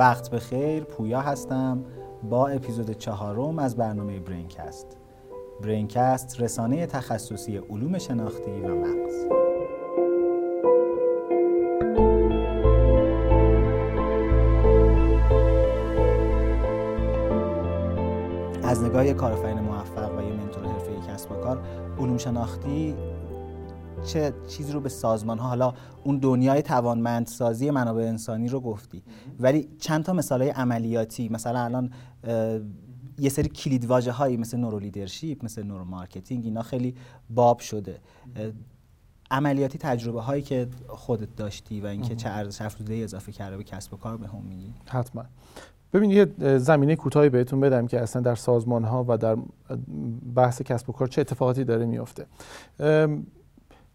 وقت بخیر پویا هستم. با اپیزود چهارم از برنامه برینکست. برینکست رسانه تخصصی علوم شناختی و مغز. از نگاه کارآفرین موفق و یه منتور حرفه‌ای کسب و کار علوم شناختی چه چیزی رو به سازمان ها حالا اون دنیای توانمندسازی منابع انسانی رو گفتی. ولی چند تا مثال های عملیاتی مثلا الان یه سری کلید واژه هایی مثل neuro leadership مثل neuro marketing اینا خیلی باب شده. عملیاتی تجربه هایی که خودت داشتی و اینکه چه ارزش افزوده اضافه کرده به کسب و کار بهم میگی؟ حتما. ببینید یه زمینه کوتاهی بهتون بدم که اصلا در سازمان ها و در بحث کسب و کار چه اتفاقاتی داره میفته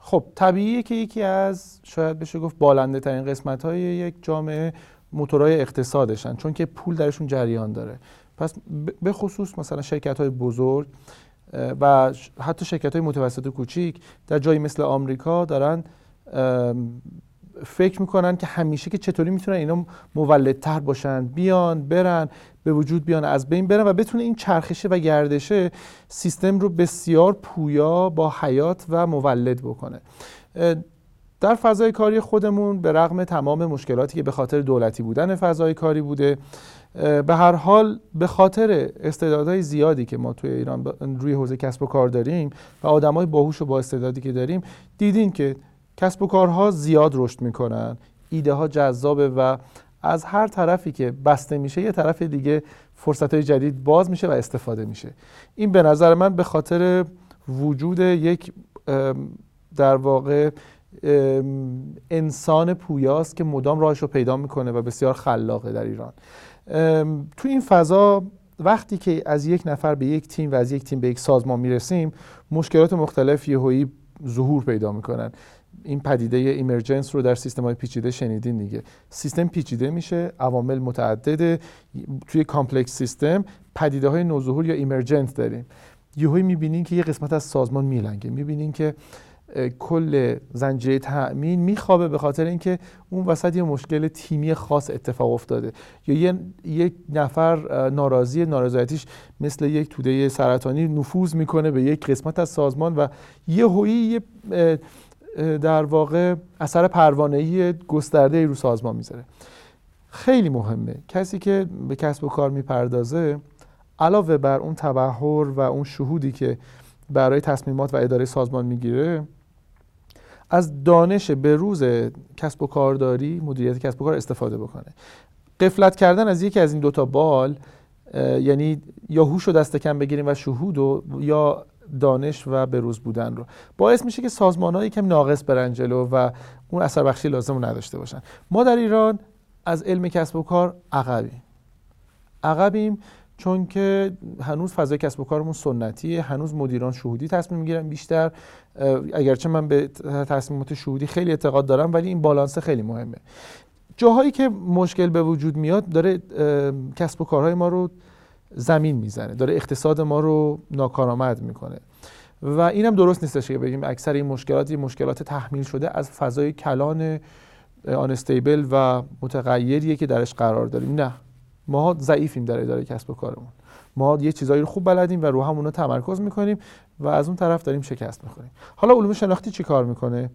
خب طبیعیه که یکی از شاید بشه گفت بالنده ترین قسمت های یک جامعه موتورهای اقتصادشن چون که پول درشون جریان داره. پس به خصوص مثلا شرکت های بزرگ و حتی شرکت های متوسط و کوچیک در جایی مثل آمریکا دارن فکر می‌کنن که همیشه که چطوری می‌تونن اینا مولدتر باشن بیان برن به وجود بیان از بین برن و بتونه این چرخشه و گردشه سیستم رو بسیار پویا با حیات و مولد بکنه. در فضای کاری خودمون به رغم تمام مشکلاتی که به خاطر دولتی بودن فضای کاری بوده به هر حال به خاطر استعدادهای زیادی که ما توی ایران روی حوزه کسب و کار داریم و آدمای باهوش و با استعدادی که داریم دیدین که کسب و کارها زیاد رشد می‌کنن ایده ها جذابه و از هر طرفی که بسته میشه یه طرف دیگه فرصت های جدید باز میشه و استفاده میشه. این به نظر من به خاطر وجود یک در واقع انسان پویاست که مدام راهش رو پیدا می‌کنه و بسیار خلاقه در ایران. تو این فضا وقتی که از یک نفر به یک تیم و از یک تیم به یک سازمان می‌رسیم مشکلات مختلف یهویی ظهور پیدا می‌کنن. این پدیده ایمرجنس رو در سیستم های پیچیده شنیدین دیگه. سیستم پیچیده میشه عوامل متعدده. توی complex system پدیده های نوظهور یا emergent داریم. یهویی می‌بینین که یه قسمت از سازمان میلنگه. می‌بینین که کل زنجیره تأمین میخوابه به خاطر اینکه اون وسط یه مشکل تیمی خاص اتفاق افتاده. یا یه یک نفر ناراضی نارضایتیش مثل یک توده سرطانی نفوذ می‌کنه به یک قسمت از سازمان و یه هویی یه در واقع اثر پروانه‌ای گسترده رو سازمان می‌ذاره. خیلی مهمه. کسی که به کسب و کار می‌پردازه علاوه بر اون تبهر و اون شهودی که برای تصمیمات و اداره سازمان می‌گیره از دانش به روز کسب و کارداری مدیریت کسب و کار استفاده بکنه. قفلت کردن از یکی از این دوتا بال یعنی یا هوش و دست کم بگیریم و شهود و یا دانش و بروز بودن رو. باعث میشه که سازمان های کم ناقص برن جلو و اون اثر بخشی لازم رو نداشته باشن. ما در ایران از علم کسب و کار عقبیم. عقبیم چون که هنوز فضای کسب و کارمون سنتیه هنوز مدیران شهودی تصمیم می‌گیرن بیشتر. اگرچه من به تصمیمات شهودی خیلی اعتقاد دارم ولی این بالانس خیلی مهمه. جاهایی که مشکل به وجود میاد داره کسب و کارهای ما رو زمین می‌زنه. داره اقتصاد ما رو ناکارآمد می‌کنه. و اینم درست نیستش که بگیم اکثر این مشکلات مشکلات تحمیل شده از فضای کلان آنستیبل و متغیریه که درش قرار داریم. نه. ما ضعیفیم در اداره کسب و کارمون. ما یه چیزایی رو خوب بلدیم و رو همونو تمرکز می‌کنیم و از اون طرف داریم شکست می‌خوریم. حالا علوم شناختی چی کار می‌کنه؟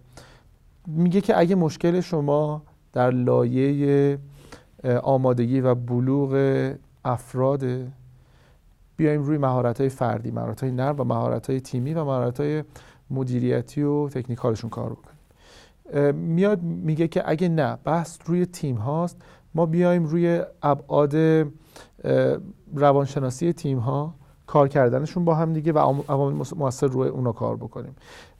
میگه که اگه مشکل شما در لایه آمادگی و بلوغ افراد بیایم روی مهارت های فردی مهارت های نرم و مهارت های تیمی و مهارت های مدیریتی و تکنیکالشون کار بکنیم. میاد میگه که اگه نه بحث روی تیم هاست. ما بیایم روی ابعاد روانشناسی تیم ها کار کردنشون با هم دیگه و عوامل موثر روی اونا کار بکنیم.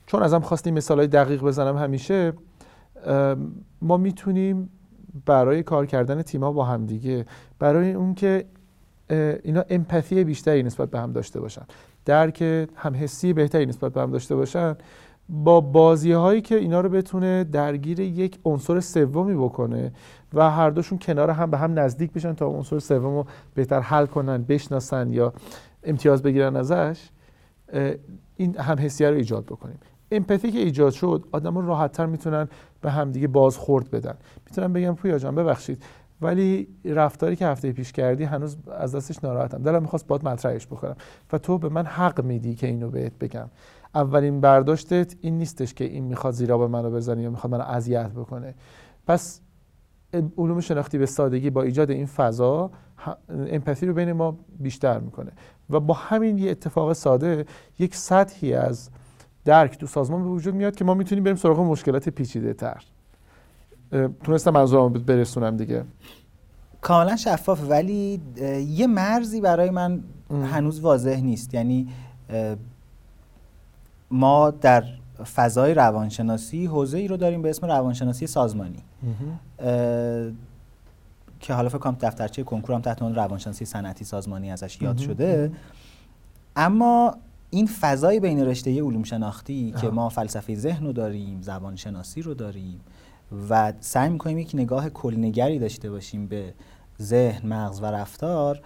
چون ازم خواستیم مثال های دقیق بزنم همیشه ما می‌تونیم برای کار کردن تیم ها با هم دیگه برای اون که اینا امپاتی بیشتری نسبت به هم داشته باشن. درک همحسی بهتری نسبت به هم داشته باشن. با بازی هایی که اینا رو بتونه درگیر یک عنصر سومی بکنه و هر دوشون کنار هم به هم نزدیک بشن تا عنصر سوم رو بهتر حل کنن بشناسن یا امتیاز بگیرن ازش این همحسیه رو ایجاد بکنیم. امپاتی که ایجاد شد آدم راحتتر می‌تونن به همدیگه بازخورد بدن. می‌تونن بگم پویا جان ببخشید. ولی رفتاری که هفته پیش کردی هنوز از دستش ناراحتم. دلم می‌خواست باد مطرحش بکنم. و تو به من حق میدی که اینو بهت بگم. اولین برداشتت این نیستش که این می‌خواد زیرا به منو بزنه یا می‌خواد منو اذیت بکنه. پس علوم شناختی به سادگی با ایجاد این فضا امپاتی رو بین ما بیشتر می‌کنه. و با همین یه اتفاق ساده یک سطحی از درک تو سازمان به وجود میاد که ما می‌تونیم بریم سراغ مشکلات پیچیده تر تونستم منظورم برسونم دیگه. کاملا شفاف ولی یه مرزی برای من هنوز واضح نیست. یعنی ما در فضای روانشناسی حوزه ای رو داریم به اسم روانشناسی سازمانی. که حالا فکر کنم دفترچه کنکور هم تحت اون روانشناسی صنعتی سازمانی ازش یاد شده. اما این فضای بین رشته علوم شناختی که ما فلسفه ذهن رو داریم زبان شناسی رو داریم و سعی می‌کنیم یک نگاه کلنگری داشته باشیم به ذهن مغز و رفتار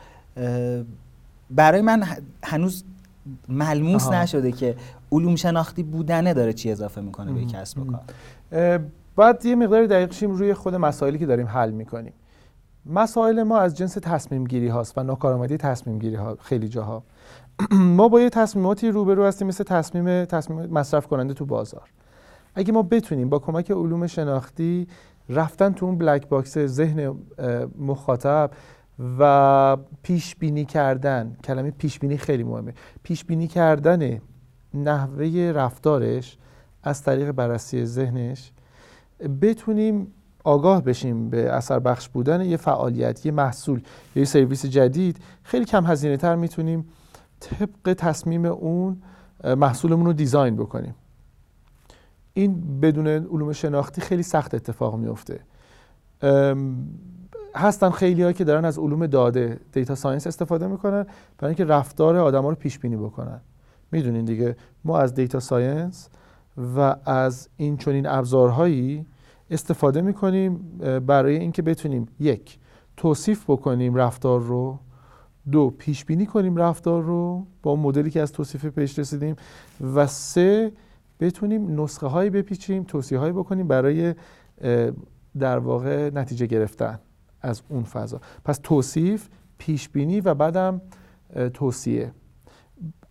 برای من هنوز ملموس نشده که علوم شناختی بودنه داره چی اضافه می‌کنه به کسب و کار. بعد یه مقدار دقیق شیم روی خود مسائلی که داریم حل می‌کنیم. مسائل ما از جنس تصمیم گیری هاست و ناکارآمدی تصمیم گیری ها خیلی جاها. ما با یه تصمیماتی روبرو هستیم مثل تصمیم تصمیم مصرف کننده تو بازار. اگه ما بتونیم با کمک علوم شناختی رفتن تو اون black box ذهن مخاطب و پیش بینی کردن کلمه پیش بینی خیلی مهمه. پیش بینی کردن نحوه رفتارش از طریق بررسی ذهنش بتونیم آگاه بشیم به اثر بخش بودن یه فعالیت یه محصول یه سرویس جدید. خیلی کم هزینه تر می‌تونیم طبق تصمیم اون محصولمون رو design بکنیم. این بدون علوم شناختی خیلی سخت اتفاق میفته هستن خیلی هایی که دارن از علوم داده data science استفاده می‌کنن برای اینکه رفتار آدما رو پیش بینی بکنن. می‌دونین دیگه ما از data science و از این چنین ابزارهایی استفاده می‌کنیم برای اینکه بتونیم یک توصیف بکنیم رفتار رو دو پیش بینی کنیم رفتار رو با مدلی که از توصیف پیش رسیدیم و سه بتونیم نسخه هایی بپیچیم توصیه هایی بکنیم برای در واقع نتیجه گرفتن از اون فضا. پس توصیف پیش بینی و بعدم توصیه.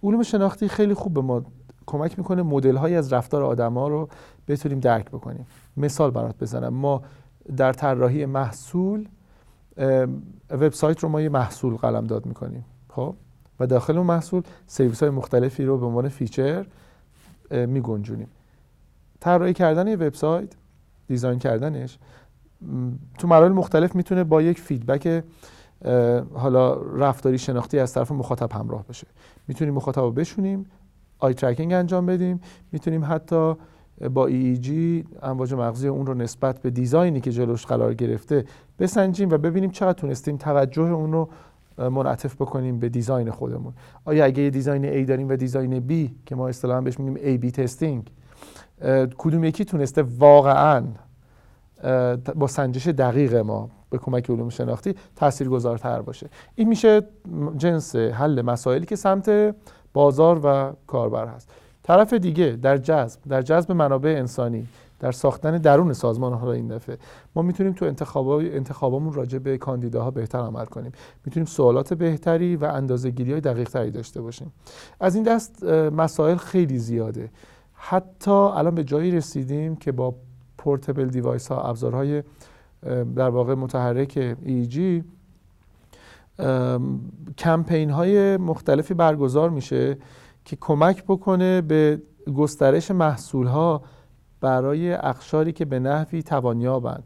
علوم شناختی خیلی خوب به ما کمک می‌کنه مدل هایی از رفتار آدما رو بتونیم درک بکنیم. مثال برات بزنم. ما در طراحی محصول وبسایت رو ما یه محصول قلمداد می‌کنیم خب؟ و داخل اون محصول سرویس های مختلفی رو به عنوان feature میگنجونیم. طراحی کردن یه وبسایت design کردنش تو مراحل مختلف می‌تونه با یک feedback حالا رفتاری شناختی از طرف مخاطب همراه بشه. می‌تونیم مخاطب رو بشونیم eye tracking انجام بدیم. می‌تونیم حتی با جی e امواج مغزی اون رو نسبت به design ی که جلوش قرار گرفته بسنجیم و ببینیم چقدر تونستیم توجه اون رو معطوف بکنیم به design خودمون. آیا اگه یه design A داریم و design B که ما اصطلاحا بهش میگیم A B testing کدوم یکی تونسته واقعا با سنجش دقیق ما به کمک علوم شناختی تاثیرگذارتر باشه؟ این میشه جنس حل مسائلی که سمت بازار و کاربر هست. طرف دیگه در جذب در جذب منابع انسانی در ساختن درون سازمان ها این دفعه. ما می‌تونیم تو انتخابا انتخابامون راجع به کاندیداها بهتر عمل کنیم. می‌تونیم سوالات بهتری و اندازه گیری های دقیق تری داشته باشیم. از این دست مسائل خیلی زیاده. حتی الان به جایی رسیدیم که با پورتبل دیوایس ها ابزارهای در واقع متحرک ایجی کمپین های مختلفی برگزار میشه که کمک بکنه به گسترش محصول ها برای اقشاری که به نحوی توانیابن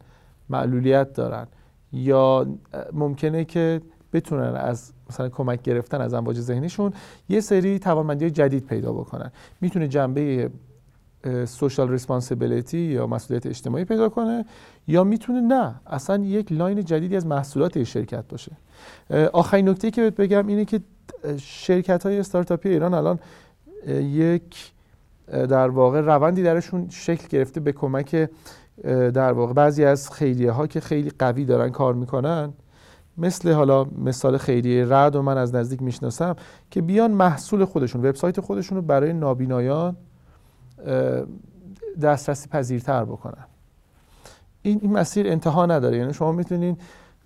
معلولیت دارن یا ممکنه که بتونن از مثلا کمک گرفتن از امواج ذهنیشون یه سری توانمندی جدید پیدا بکنن. می‌تونه جنبه social responsibility یا مسئولیت اجتماعی پیدا کنه یا می‌تونه نه اصلا یک line جدیدی از محصولات شرکت باشه. آخرین نکته که بهت بگم اینه که شرکت های استارتاپی ایران الان یک در واقع روندی درشون شکل گرفته به کمک در واقع بعضی از خیریه ها که خیلی قوی دارن کار می‌کنن. مثل حالا مثال خیریه رد و من از نزدیک می‌شناسم که بیان محصول خودشون وبسایت خودشون رو برای نابینایان دسترسی پذیرتر بکنن. این این مسیر انتها نداره. یعنی شما می‌تونین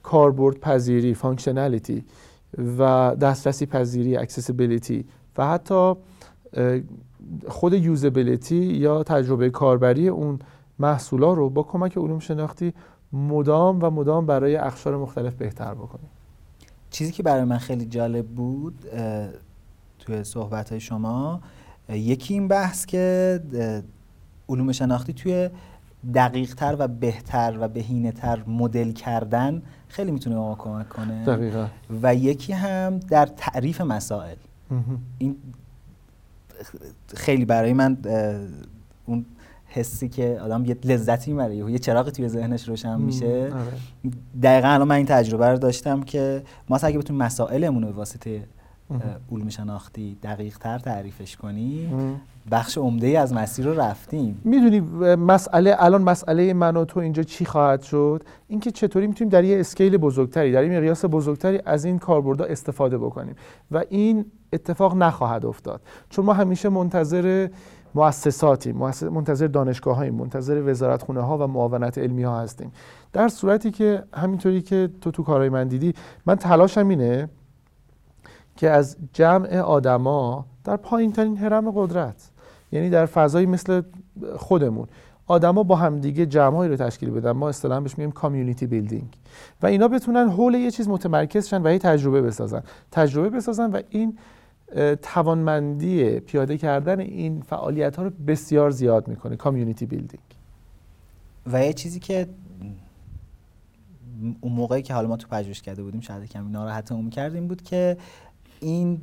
کاربرد پذیری functionality و دسترسی پذیری accessibility و حتی خود usability یا تجربه کاربری اون محصولا رو با کمک علوم شناختی مدام و مدام برای اخشار مختلف بهتر بکنیم. چیزی که برای من خیلی جالب بود توی صحبت های شما یکی این بحث که علوم شناختی توی دقیق تر و بهتر و بهینه تر مدل کردن خیلی می‌تونه ما کمک کنه. دقیقا. و یکی هم در تعریف مسائل. این خیلی برای من اون حسی که آدم یه لذتی می‌بره یه چراغی توی ذهنش روشن میشه. آره. دقیقا الان من این تجربه رو داشتم که ما اگه بتونیم مسائلمون رو به واسطه علوم شناختی دقیق تر تعریفش کنیم بخش عمده ای از مسیر رو رفتیم. می‌دونی مسئله الان مسئله من و تو اینجا چی خواهد شد؟ اینکه چطوری می‌تونیم در یه اسکیل بزرگتری در یه مقیاس بزرگتری از این کاربردها استفاده بکنیم. و این اتفاق نخواهد افتاد. چون ما همیشه منتظر مؤسساتیم منتظر دانشگاه هاییم منتظر وزارت خونه ها و معاونت علمی ها هستیم. در صورتی که همینطوری که تو تو کارهای من دیدی من تلاشم اینه که از جمع آدما در پایین ترین هرم قدرت یعنی در فضایی مثل خودمون آدما با همدیگه جمعهایی رو تشکیل بدن. ما اصطلاحا بهش میگیم کامیونیتی بیلدینگ و اینا بتونن حول یه چیز متمرکز شن و یه تجربه بسازن. تجربه بسازن و این توانمندی پیاده کردن این فعالیت ها رو بسیار زیاد می‌کنه کامیونیتی بیلدینگ و یه چیزی که اون موقعی که حالا ما تو پژوهش کرده بودیم شاید کمی ناراحتمون کردیم بود که این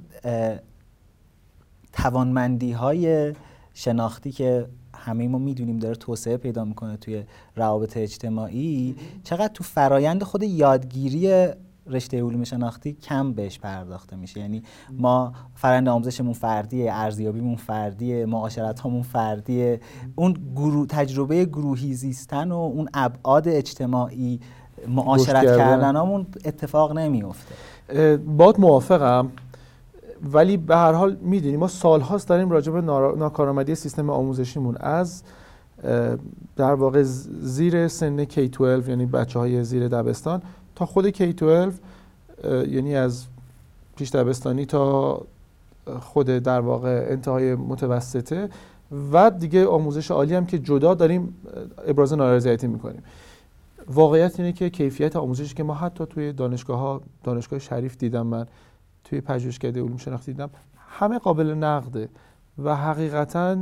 توانمندی های شناختی که همه ما می‌دونیم داره توسعه پیدا می‌کنه توی روابط اجتماعی چقدر تو فرایند خود یادگیری رشته علوم شناختی کم بهش پرداخته میشه. یعنی ما فرآیند آموزشمون فردیه ارزیابیمون فردیه معاشرت هامون فردیه اون گروه تجربه گروهی زیستن و اون ابعاد اجتماعی معاشرت کردن. اتفاق نمیفته باد موافقم ولی به هر حال می‌دونیم ما سالهاست داریم راجع به ناکارآمدی سیستم آموزشیمون. از در واقع زیر سن K12 یعنی بچه های زیر دبستان تا خود K12 یعنی از پیش دبستانی تا خود در واقع انتهای متوسطه و دیگه آموزش عالی هم که جدا داریم ابراز نارضایتی می‌کنیم. واقعیت اینه که کیفیت آموزشی که ما حتی توی دانشگاه ها دانشگاه شریف دیدم من توی پژوهشکده علوم شناختی دیدم همه قابل نقده و حقیقتا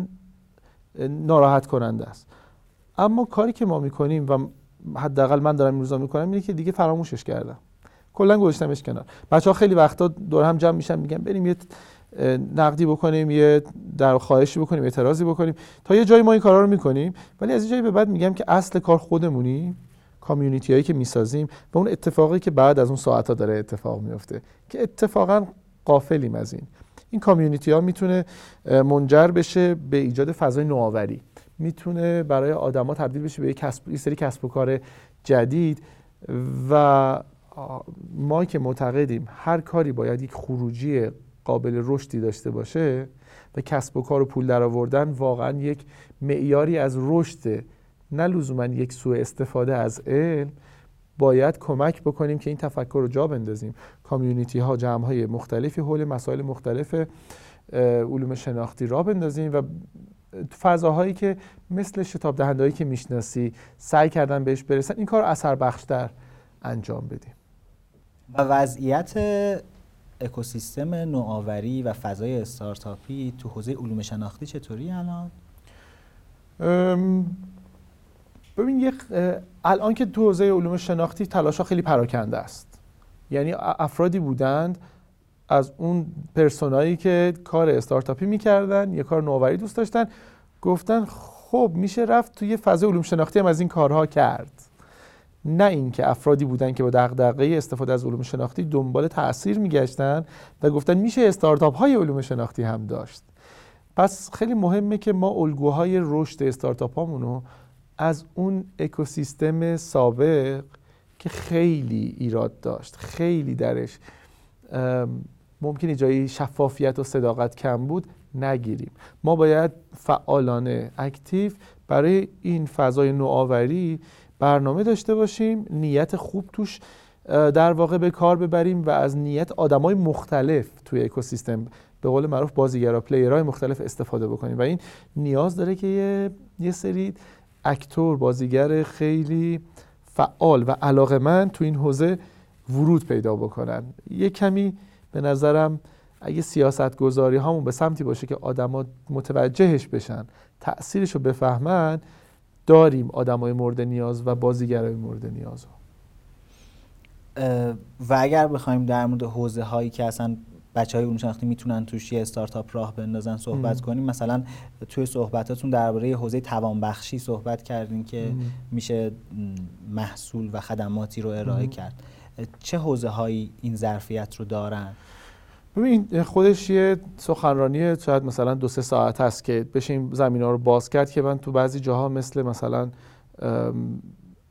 ناراحت کننده است. اما کاری که ما می‌کنیم و حداقل من دارم این می‌کنم اینه که دیگه فراموشش کردم. کلا گذاشتمش کنار. بچه ها خیلی وقتا دور هم جمع میشن میگن بریم یه نقدی بکنیم یه در خواهشی بکنیم اعتراضی بکنیم. تا یه جایی ما این کارا رو می‌کنیم ولی از این جایی به بعد میگم که اصل کار خودمونی کامیونیتی هایی که می‌سازیم و اون اتفاقی که بعد از اون ساعت ها داره اتفاق میفته که اتفاقا قافلیم از این. این کامیونیتی ها می‌تونه منجر بشه به ایجاد فضای نوآوری. می‌تونه برای آدما تبدیل بشه به یک کسب سری کسب و کار جدید و ما که معتقدیم هر کاری باید یک خروجی قابل رشدی داشته باشه و کسب و کار و پول درآوردن واقعا یک معیاری از رشد نه لزوما یک سوء استفاده از علم. باید کمک بکنیم که این تفکر رو جا بندازیم. کامیونیتی ها جمع های مختلفی حول مسائل مختلف علوم شناختی را بندازیم و فضاهایی که مثل شتاب دهندهایی که می‌شناسی سعی کردن بهش برسن این کار اثر بخشتر انجام بدیم. و وضعیت اکوسیستم نوآوری و فضای استارتاپی تو حوزه علوم شناختی چطوری الان؟ ببین یک الان که تو حوزه علوم شناختی تلاشا خیلی پراکنده است. یعنی افرادی بودند از اون پرسونایی که کار استارتاپی می‌کردن یه کار نوآوری دوست داشتن گفتن خب میشه رفت توی فضای علوم شناختی هم از این کارها کرد. نه اینکه افرادی بودن که با دغدغه استفاده از علوم شناختی دنبال تاثیر میگشتن و گفتن میشه استارتاپ های علوم شناختی هم داشت. پس خیلی مهمه که ما الگوهای رشد استارتاپ هامونو از اون اکوسیستم سابق که خیلی ایراد داشت خیلی درش ممکنه جایی شفافیت و صداقت کم بود نگیریم. ما باید فعالانه اکتیو برای این فضای نوآوری برنامه داشته باشیم نیت خوب توش در واقع به کار ببریم و از نیت آدمای مختلف توی اکوسیستم به قول معروف بازیگرا پلیرهای مختلف استفاده بکنیم. و این نیاز داره که یه, یه سری اکتور بازیگر خیلی فعال و علاقه من تو این حوزه ورود پیدا بکنن. یه کمی به نظرم اگه سیاست گذاری هامون به سمتی باشه که آدما متوجهش بشن تأثیرش رو بفهمن داریم آدمای مورد نیاز و بازیگرای مورد نیاز و اگر بخوایم در مورد حوزه هایی که اصلا بچه های علوم شناختی می‌تونن توش یه استارتاپ راه بندازن صحبت کنیم مثلا توی صحبتاتون درباره حوزه توانبخشی صحبت کردین که میشه محصول و خدماتی رو ارائه کرد. چه حوزه هایی این ظرفیت رو دارن؟ ببین خودش یه سخنرانی شاید مثلا دو سه ساعت هست که بشه این زمین ها رو باز کرد که من تو بعضی جاها مثل مثلا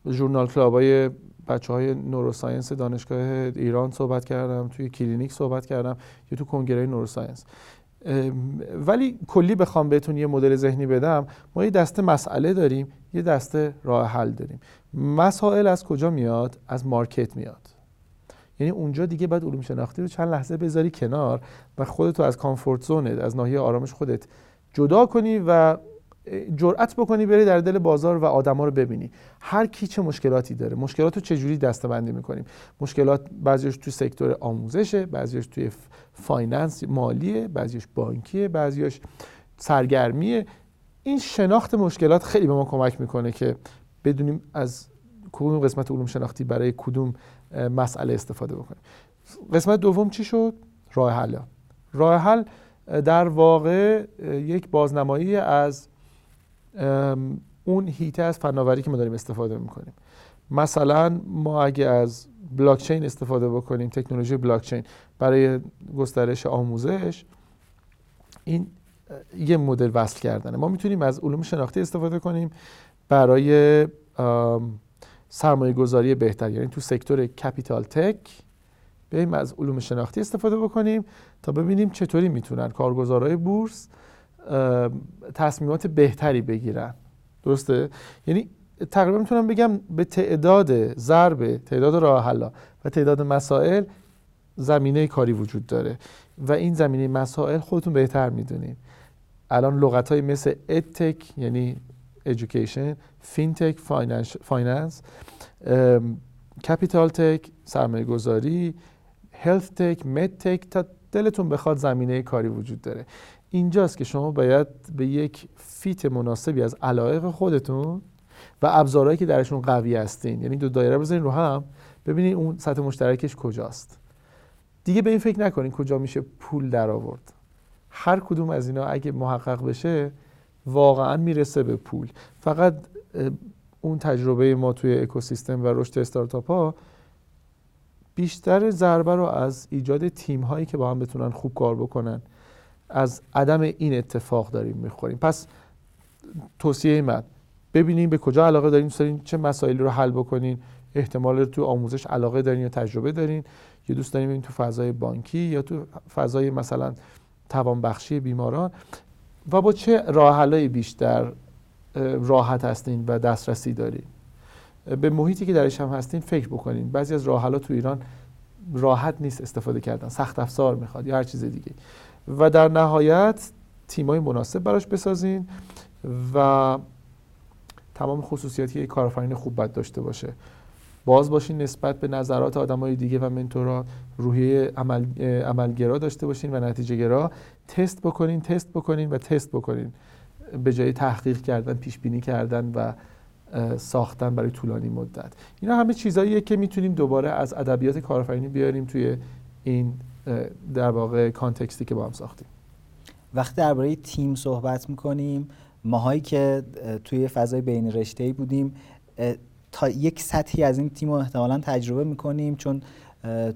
journal club های بچه های neuroscience دانشگاه ایران صحبت کردم توی کلینیک صحبت کردم یا تو کنگره neuroscience. ولی کلی بخوام بهتون یه مدل ذهنی بدم ما یه دسته مسئله داریم یه دسته راه حل داریم. مسائل از کجا میاد؟ از market میاد. یعنی اونجا دیگه باید علوم شناختی رو چند لحظه بذاری کنار و خودتو از comfort zone ت از ناحیه آرامش خودت جدا کنی و جرأت بکنی بری در دل بازار و آدما رو ببینی. هر کی چه مشکلاتی داره مشکلات رو چجوری دسته‌بندی می‌کنیم؟ مشکلات بعضیش توی sector آموزشه بعضیش توی finance مالیه بعضیش بانکیه بعضیش سرگرمیه. این شناخت مشکلات خیلی به ما کمک می‌کنه که بدونیم از کدوم قسمت علوم شناختی برای کدوم مسئله استفاده بکنیم. قسمت دوم چی شد؟ راه حل. راه حل در واقع یک بازنمایی از اون هیته از فناوری که ما داریم استفاده می‌کنیم. مثلا ما اگه از بلاکچین استفاده بکنیم تکنولوژی بلاکچین برای گسترش آموزش این یه مدل وصل کردنه. ما می‌تونیم از علوم شناختی استفاده کنیم برای سرمایه گذاری بهتر. یعنی تو سکتور کپیتال تک بریم از علوم شناختی استفاده بکنیم تا ببینیم چطوری می‌تونن کارگزارهای بورس تصمیمات بهتری بگیرن. درسته؟ یعنی تقریبا می‌تونم بگم به تعداد ضرب تعداد راه حلا و تعداد مسائل زمینه کاری وجود داره و این زمینه مسائل خودتون بهتر می‌دونین. الان لغت های مثل ادتک یعنی education فینتک finance capital tech سرمایه گذاری health tech med tech تا دلتون بخواد زمینه کاری وجود داره. اینجاست که شما باید به یک fit مناسبی از علایق خودتون و ابزارهایی که درشون قوی هستین. یعنی دو دایره بزنین رو هم. ببینید اون سطح مشترکش کجاست. دیگه به این فکر نکنین کجا میشه پول در آورد هر کدوم از اینا اگه محقق بشه واقعا می‌رسه به پول. فقط اون تجربه ما توی اکوسیستم و رشد استارتاپ ها بیشتر ضربه رو از ایجاد تیم هایی که با هم بتونن خوب کار بکنن از عدم این اتفاق داریم می‌خوریم. پس توصیه من ببینیم به کجا علاقه دارین دوست چه مسائلی رو حل بکنین. احتمال رو تو آموزش علاقه دارین یا تجربه دارین. یا دوست دارین این تو فضای بانکی یا تو فضای مثلا توانبخشی بیماران. و با چه راه بیشتر راحت هستین و دسترسی دارین؟ به محیطی که درش هم هستین فکر بکنین. بعضی از راه تو ایران راحت نیست استفاده کردن. سخت افزار می‌خواد یا هر چیز دیگه. و در نهایت تیمای مناسب براش بسازین و تمام خصوصیاتی که کارآفرین خوب باید داشته باشه. باز باشین نسبت به نظرات آدمای دیگه و منتورا روحیه عمل، عملگرا داشته باشین و نتیجه گرا تست بکنین تست بکنین و تست بکنین. به جای تحقیق کردن پیش بینی کردن و ساختن برای طولانی مدت. اینا همه چیزاییه که می‌تونیم دوباره از ادبیات کارآفرینی بیاریم توی این در واقع کانتکستی که با هم ساختیم. وقتی درباره تیم صحبت می‌کنیم ماهایی که توی فضای بین رشته بودیم تا یک سطحی از این تیم رو احتمالا تجربه می‌کنیم چون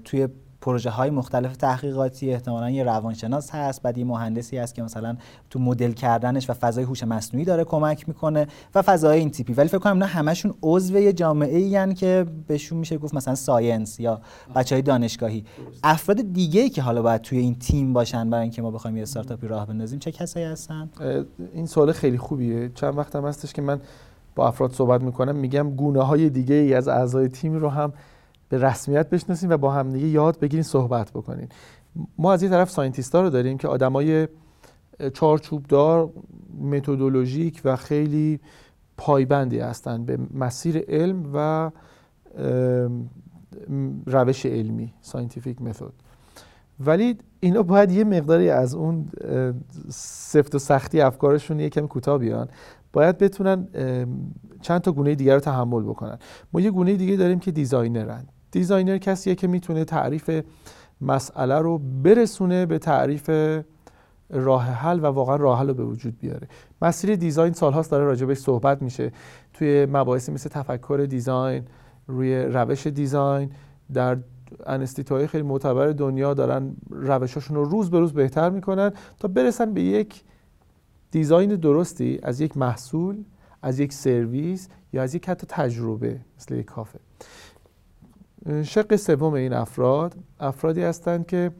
توی پروژه های مختلف تحقیقاتی احتمالا یه روانشناس هست بعد یه مهندسی هست که مثلا تو مدل کردنش و فضای هوش مصنوعی داره کمک می‌کنه و فضای این تیپی. ولی فکر کنم اینا همشون عضو یه جامعه ای که بهشون میشه گفت مثلا science یا بچه های دانشگاهی. افراد دیگه ای که حالا باید توی این تیم باشن برای اینکه ما بخوایم یه استارتاپی راه بندازیم چه کسایی هستن؟ این سوال خیلی خوبیه. چند وقت هم هستش که من با افراد صحبت می‌کنم میگم گونه های دیگه ای از اعضای تیم رو هم به رسمیت بشناسین و با همدیگه یاد بگیرین صحبت بکنین ما از یه طرف scientist رو داریم که آدمای چارچوبدار متدولوژیک و خیلی پایبندی هستن به مسیر علم و روش علمی scientific method ولی اینا باید یه مقداری از اون سفت و سختی افکارشون یه کوتاه بیان. باید بتونن چند تا گونه دیگر رو تحمل بکنن. ما یه گونه دیگه داریم که designer ن. designer کسیه که می‌تونه تعریف مسئله رو برسونه به تعریف راه حل و واقعا راه حل رو به وجود بیاره. مسیر design سالهاست داره راجبش صحبت میشه. توی مباحثی مثل تفکر design روی روش design در انستیتوهای خیلی معتبر دنیا دارن روشاشون رو روز به روز بهتر می‌کنن تا برسن به یک design درستی از یک محصول از یک سرویس یا از یک حتی تجربه مثل یک کافه. شق سوم این افراد افرادی هستند که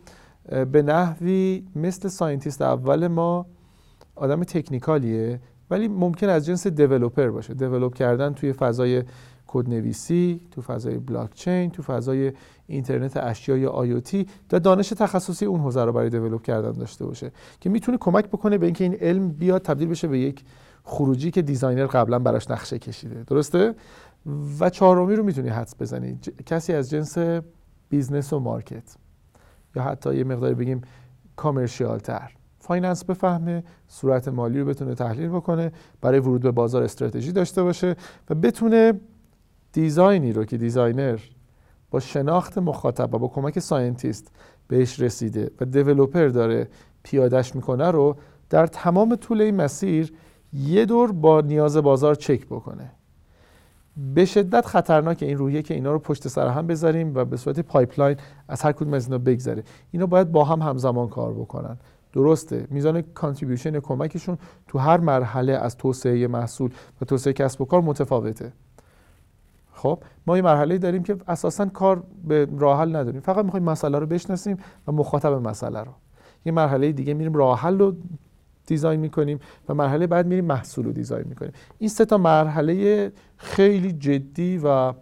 به نحوی مثل scientist اول ما آدم technical یه ولی ممکن از جنس developer باشه. develop کردن توی فضای کدنویسی تو فضای بلاک چین تو فضای اینترنت اشیا یا IoT و دانش تخصصی اون حوزه رو برای develop کردن داشته باشه که می‌تونه کمک بکنه به اینکه این علم بیاد تبدیل بشه به یک خروجی که designer قبلا براش نقشه کشیده. درسته؟ و چهارمی رو می‌تونی حدس بزنی. کسی از جنس business و market یا حتی یه مقداری بگیم commercial تر finance بفهمه صورت مالی رو بتونه تحلیل بکنه برای ورود به بازار استراتژی داشته باشه و بتونه design ی رو که designer با شناخت مخاطب و با کمک scientist بهش رسیده و developer داره پیادش می‌کنه رو در تمام طول این مسیر یه دور با نیاز بازار چک بکنه. به شدت خطرناک این روحیه که اینا رو پشت سر هم بذاریم و به صورت pipeline از هر کدوم از اینا بگذره. اینا باید با هم همزمان کار بکنن. درسته میزان contribution کمکشون تو هر مرحله از توسعه محصول و توسعه کسب و کار متفاوته. خب ما یه مرحله داریم که اساسا کار به راه حل نداریم. فقط می‌خوایم مسئله رو بشناسیم و مخاطب مسئله رو. یه مرحله دیگه میریم راه حل رو design می‌کنیم و مرحله بعد میریم محصول رو design می‌کنیم. این سه تا مرحله خیلی جدی و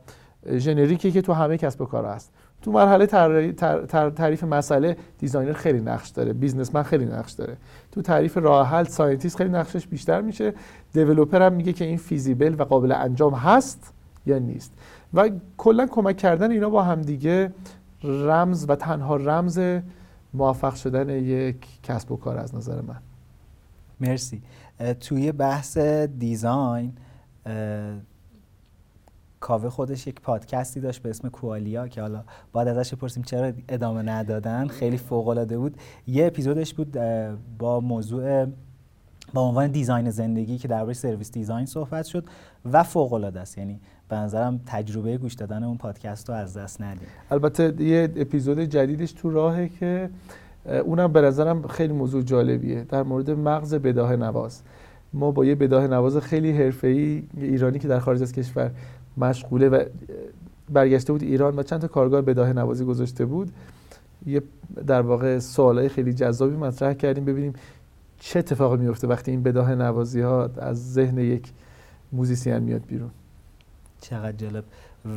ژنریکی که تو همه کسب و کار هست. تو مرحله تعریف مسئله designer خیلی نقش داره businessman خیلی نقش داره. تو تعریف راه حل scientist خیلی نقشش بیشتر میشه. developer هم میگه که این feasible و قابل انجام هست. یا نیست. و کلا کمک کردن اینا با همدیگه رمز و تنها رمز موفق شدن یک کسب و کار از نظر من. مرسی. توی بحث design کاوه خودش یک پادکستی داشت به اسم کوالیا که حالا بعد ازش بپرسیم چرا ادامه ندادن. خیلی فوق العاده بود. یه اپیزودش بود با موضوع با عنوان دیزاین زندگی که درباره سرویس دیزاین صحبت شد و فوق العاده است. یعنی به نظرم تجربه گوش دادن اون پادکست رو از دست ندیم. البته یه اپیزود جدیدش تو راهه که اونم به نظرم خیلی موضوع جالبیه. در مورد مغز بداه نواز. ما با یه بداه نواز خیلی حرفه‌ای ایرانی که در خارج از کشور مشغوله و برگشته بود ایران و چند تا کارگاه بداه نوازی گذاشته بود. یه در واقع سوالای خیلی جذابی مطرح کردیم ببینیم چه اتفاقی میفته وقتی این بداه نوازی ها از ذهن یک موزیسین میاد بیرون. چقدر جالب.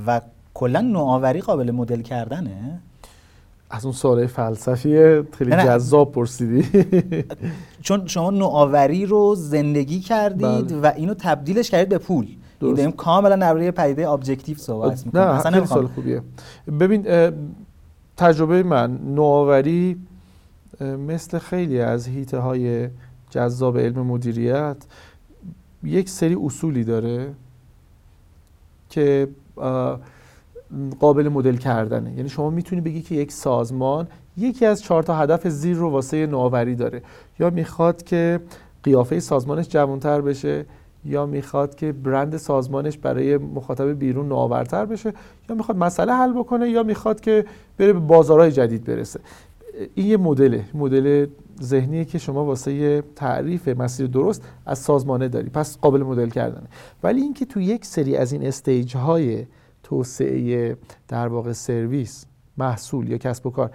و کلا نوآوری قابل مدل کردنه؟ از اون سوال فلسفی خیلی جذاب پرسیدی. چون شما نوآوری رو زندگی کردید بله. و اینو تبدیلش کردید به پول. این کاملا درباره پدیده ابجکتیو صحبت نه خیلی سال خوبیه. ببین تجربه من نوآوری مثل خیلی از هیته های جذاب علم مدیریت یک سری اصولی داره. که قابل مدل کردنه. یعنی شما می‌تونی بگی که یک سازمان یکی از چهار تا هدف زیر رو واسه نوآوری داره. یا می‌خواد که قیافه سازمانش جوانتر بشه یا می‌خواد که برند سازمانش برای مخاطب بیرون نوآورتر بشه یا می‌خواد مسئله حل بکنه یا می‌خواد که بره به بازارهای جدید برسه. این یه مدله مدل ذهنیه که شما واسه تعریف مسیر درست از سازمانه داری پس قابل مدل کردنه. ولی اینکه تو یک سری از این استیج های توسعه در واقع سرویس محصول یا کسب و کار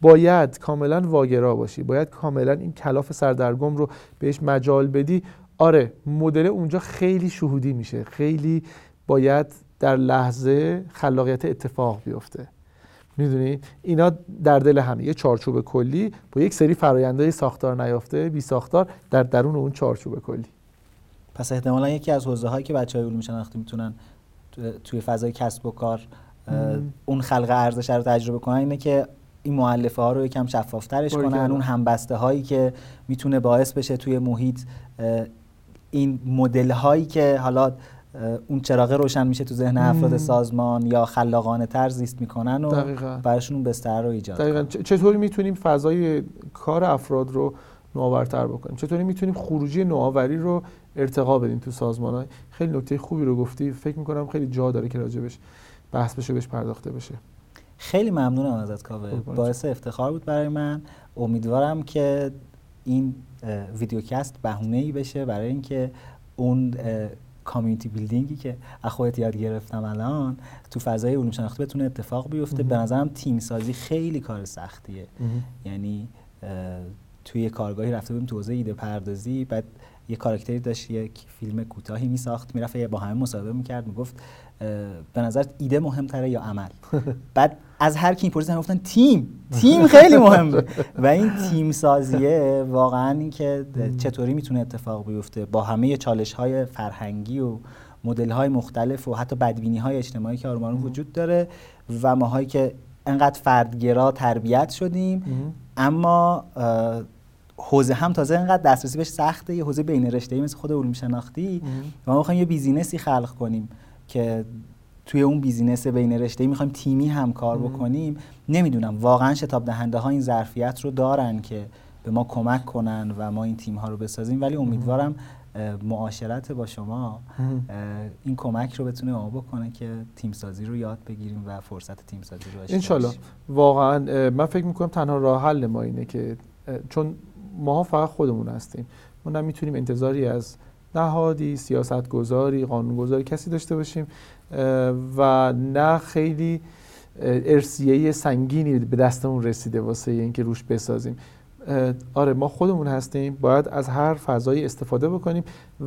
باید کاملا واگرا باشی باید کاملا این کلاف سردرگم رو بهش مجال بدی. آره مدل اونجا خیلی شهودی میشه خیلی باید در لحظه خلاقیت اتفاق بیفته. می‌دونی؟ اینا در دل همه. یه چارچوب کلی با یک سری فرایندهای ساختار نیافته. بی ساختار در درون اون چارچوب کلی. پس احتمالا یکی از حوزه هایی که بچه های علوم شناختی می‌تونن توی فضای کسب و کار اون خلق ارزش رو تجربه کنن اینه که این معلفه ها رو یکم شفافترش کنن. اون همبسته هایی که می‌تونه باعث بشه توی محیط این مدل هایی که حالا اون چراغ روشن میشه تو ذهن افراد سازمان یا خلاقانه تر زیست می‌کنن و براشون اون بستر رو ایجاد دقیقا. چطوری می‌تونیم فضای کار افراد رو نوآورتر بکنیم؟ چطوری می‌تونیم خروجی نوآوری رو ارتقا بدیم تو سازمان های خیلی نکته خوبی رو گفتی. فکر می‌کنم خیلی جا داره که راجبش بحث بشه بهش پرداخته بشه. خیلی ممنونم ازت کاوه. باعث افتخار بود برای من. امیدوارم که این ویدیوکست بهونه ای بشه برای اینکه اون کامیونیتی بیلدینگی که از خودت یاد گرفتم الان تو فضای علوم شناختی بتونه اتفاق بیفته. به نظرم تیم سازی خیلی کار سختیه. یعنی توی کارگاهی رفته بودیم تو حوزه ایده پردازی بعد یه کاراکتری داشت یک فیلم کوتاهی میساخت می‌رفت با همه مصاحبه می‌کرد می‌گفت به نظر ایده مهمتره یا عمل. بعد از هر کی پرسیدن گفتن تیم. تیم خیلی مهمه. و این تیم سازیه واقعا اینکه چطوری می‌تونه اتفاق بیفته با همه چالش های فرهنگی و مدل های مختلف و حتی بدبینی های اجتماعی که آروم وجود داره و ماهایی که انقدر فردگرا تربیت شدیم اما حوزه هم تازه انقدر دسترسی بهش سخته یه حوزه بین رشته‌ای مثل خود علوم شناختی و ما می‌خوایم یه business ی خلق کنیم. که توی اون business بین رشته می‌خوایم تیمی هم کار بکنیم نمی‌دونم واقعا شتاب دهنده ها این ظرفیت رو دارن که به ما کمک کنن و ما این تیم ها رو بسازیم. ولی امیدوارم معاشرت با شما این کمک رو بتونه ما بکنه که تیم سازی رو یاد بگیریم و فرصت تیم سازی رو انشالله. واقعا من فکر می‌کنم تنها راه حل ما اینه که چون ما فقط خودمون هستیم. ما نمی‌تونیم انتظاری از نهادی قانون گذاری کسی داشته باشیم و نه خیلی ارسیه سنگینی به دستمون رسیده واسه اینکه روش بسازیم. آره ما خودمون هستیم باید از هر فضایی استفاده بکنیم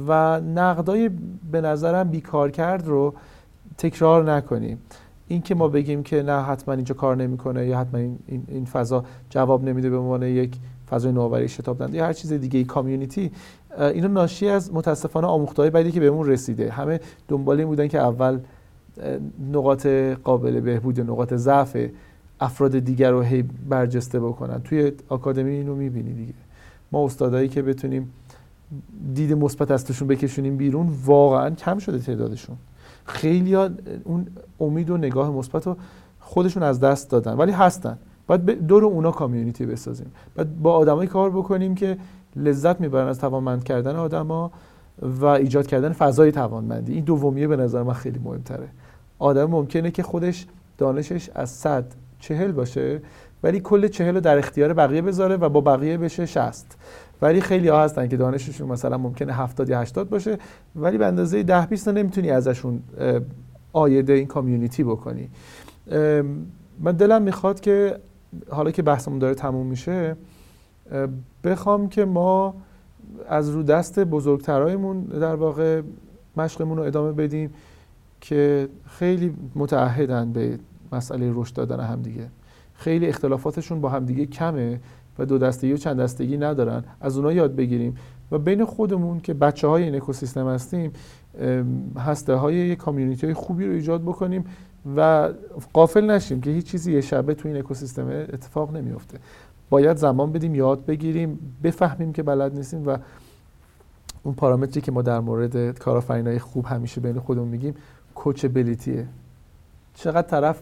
و نقدای به نظرم بیکار کرد رو تکرار نکنیم. این که ما بگیم که نه حتما اینجا کار نمی‌کنه یا حتما این, این فضا جواب نمیده به عنوان یک فضای نوآوری شتاب دهنده هر چیز دیگه کامیونیتی اینا ناشی از متاسفانه آموختهای بعدی که بهمون رسیده. همه دنبال این بودن که اول نقاط قابل بهبود یا نقاط ضعف افراد دیگر رو هی برجسته بکنن. توی آکادمی اینو می‌بینی دیگه. ما استادایی که بتونیم دید مثبت از توشون بکشونیم بیرون واقعا کم شده تعدادشون. خیلی اون امید و نگاه مثبت رو خودشون از دست دادن ولی هستن. باید دور اونا کامیونیتی بسازیم. باید با آدمایی کار بکنیم که لذت می‌برن از توانمند کردن آدما و ایجاد کردن فضای توانمندی. این دومیه به نظر من خیلی مهمتره. آدم ممکنه که خودش دانشش از صد چهل باشه ولی کل چهل رو در اختیار بقیه بذاره و با بقیه بشه شست ولی خیلی ها هستن که دانششون مثلا ممکنه هفتاد یا هشتاد باشه ولی به اندازه ده بیست نمی‌تونی ازشون آیده این کامیونیتی بکنی. من دلم می‌خواد که حالا که بحثمون داره تموم میشه بخوام که ما از رو دست بزرگترایمون در واقع مشقمون رو ادامه بدیم که خیلی متعهدن به مسئله رشد دادن همدیگه. خیلی اختلافاتشون با همدیگه کمه و دو دستگی و چند دستگی ندارن. از اونا یاد بگیریم و بین خودمون که بچه های این اکوسیستم هستیم هسته های یک کامیونیتی های خوبی رو ایجاد بکنیم و قافل نشیم که هیچ چیزی یه شبه تو این اکوسیستم اتفاق نمیفته باید زمان بدیم یاد بگیریم بفهمیم که بلد نیستیم و اون پارامتری که ما در مورد کارآفرینای خوب همیشه بین خودمون میگیم کوچبلیتیه چقدر طرف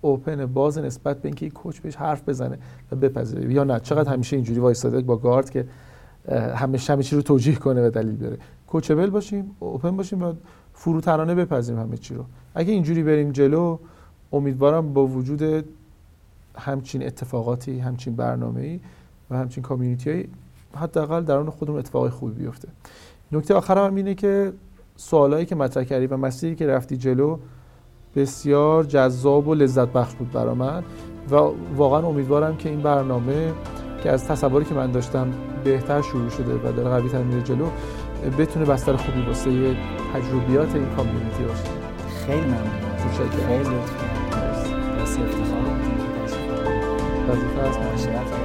اوپن باز نسبت به اینکه کوچ بهش حرف بزنه و بپذیره یا نه؟ چقدر همیشه اینجوری وایساده با گارد که همیشه همه چی رو توجیه کنه و دلیل بیاره کوچبل باشیم اوپن باشیم و فروتنانه بپذیریم همه چی رو. اگه اینجوری بریم جلو امیدوارم با وجود همچین اتفاقاتی همچین برنامه‌ای و همچین کامیونیتی حداقل درون خودمون اتفاقای خوبی بیفته. نکته آخرم هم اینه که سوالایی که مطرح کردی و مسیری که رفتی جلو بسیار جذاب و لذت بخش بود برا من و واقعا امیدوارم که این برنامه که از تصوری که من داشتم بهتر شروع شده و داره قوی تر میره جلو بتونه بستر خوبی واسه تجربیات این کامیونیتی باشه. خیلی ممنون متشکرم. خیلی لطف کردید. باعث افتخار. وظیفه از. معاشرت